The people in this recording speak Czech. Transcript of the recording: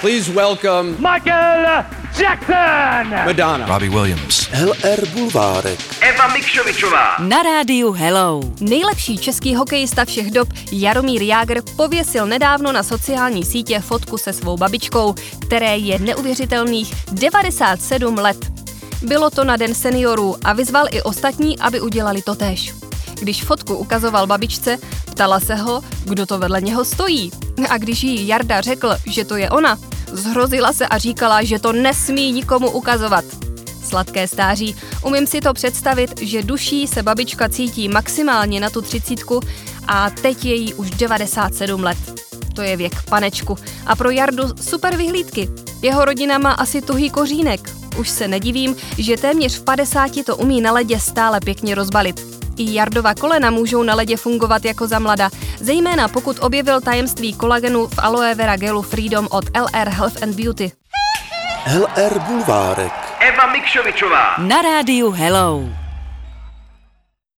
Please welcome Michael Jackson! Madonna. Robbie Williams. LR Bulvárek. Eva Mikšovičová. Na rádiu Hello. Nejlepší český hokejista všech dob Jaromír Jágr pověsil nedávno na sociální sítě fotku se svou babičkou, které je neuvěřitelných 97 let. Bylo to na Den seniorů a vyzval i ostatní, aby udělali to též. Když fotku ukazoval babičce, ptala se ho, kdo to vedle něho stojí. A když jí Jarda řekl, že to je ona, zhrozila se a říkala, že to nesmí nikomu ukazovat. Sladké stáří, umím si to představit, že duší se babička cítí maximálně na tu třicítku a teď je jí už 97 let. To je věk panečku. A pro Jardu super vyhlídky. Jeho rodina má asi tuhý kořínek. Už se nedivím, že téměř v 50 to umí na ledě stále pěkně rozbalit. I Jardova kolena můžou na ledě fungovat jako za mlada, zejména pokud objevil tajemství kolagenu v aloe vera gelu Freedom od LR Health and Beauty. LR Bulvárek. Eva Mikšovičová. Na rádiu Hello.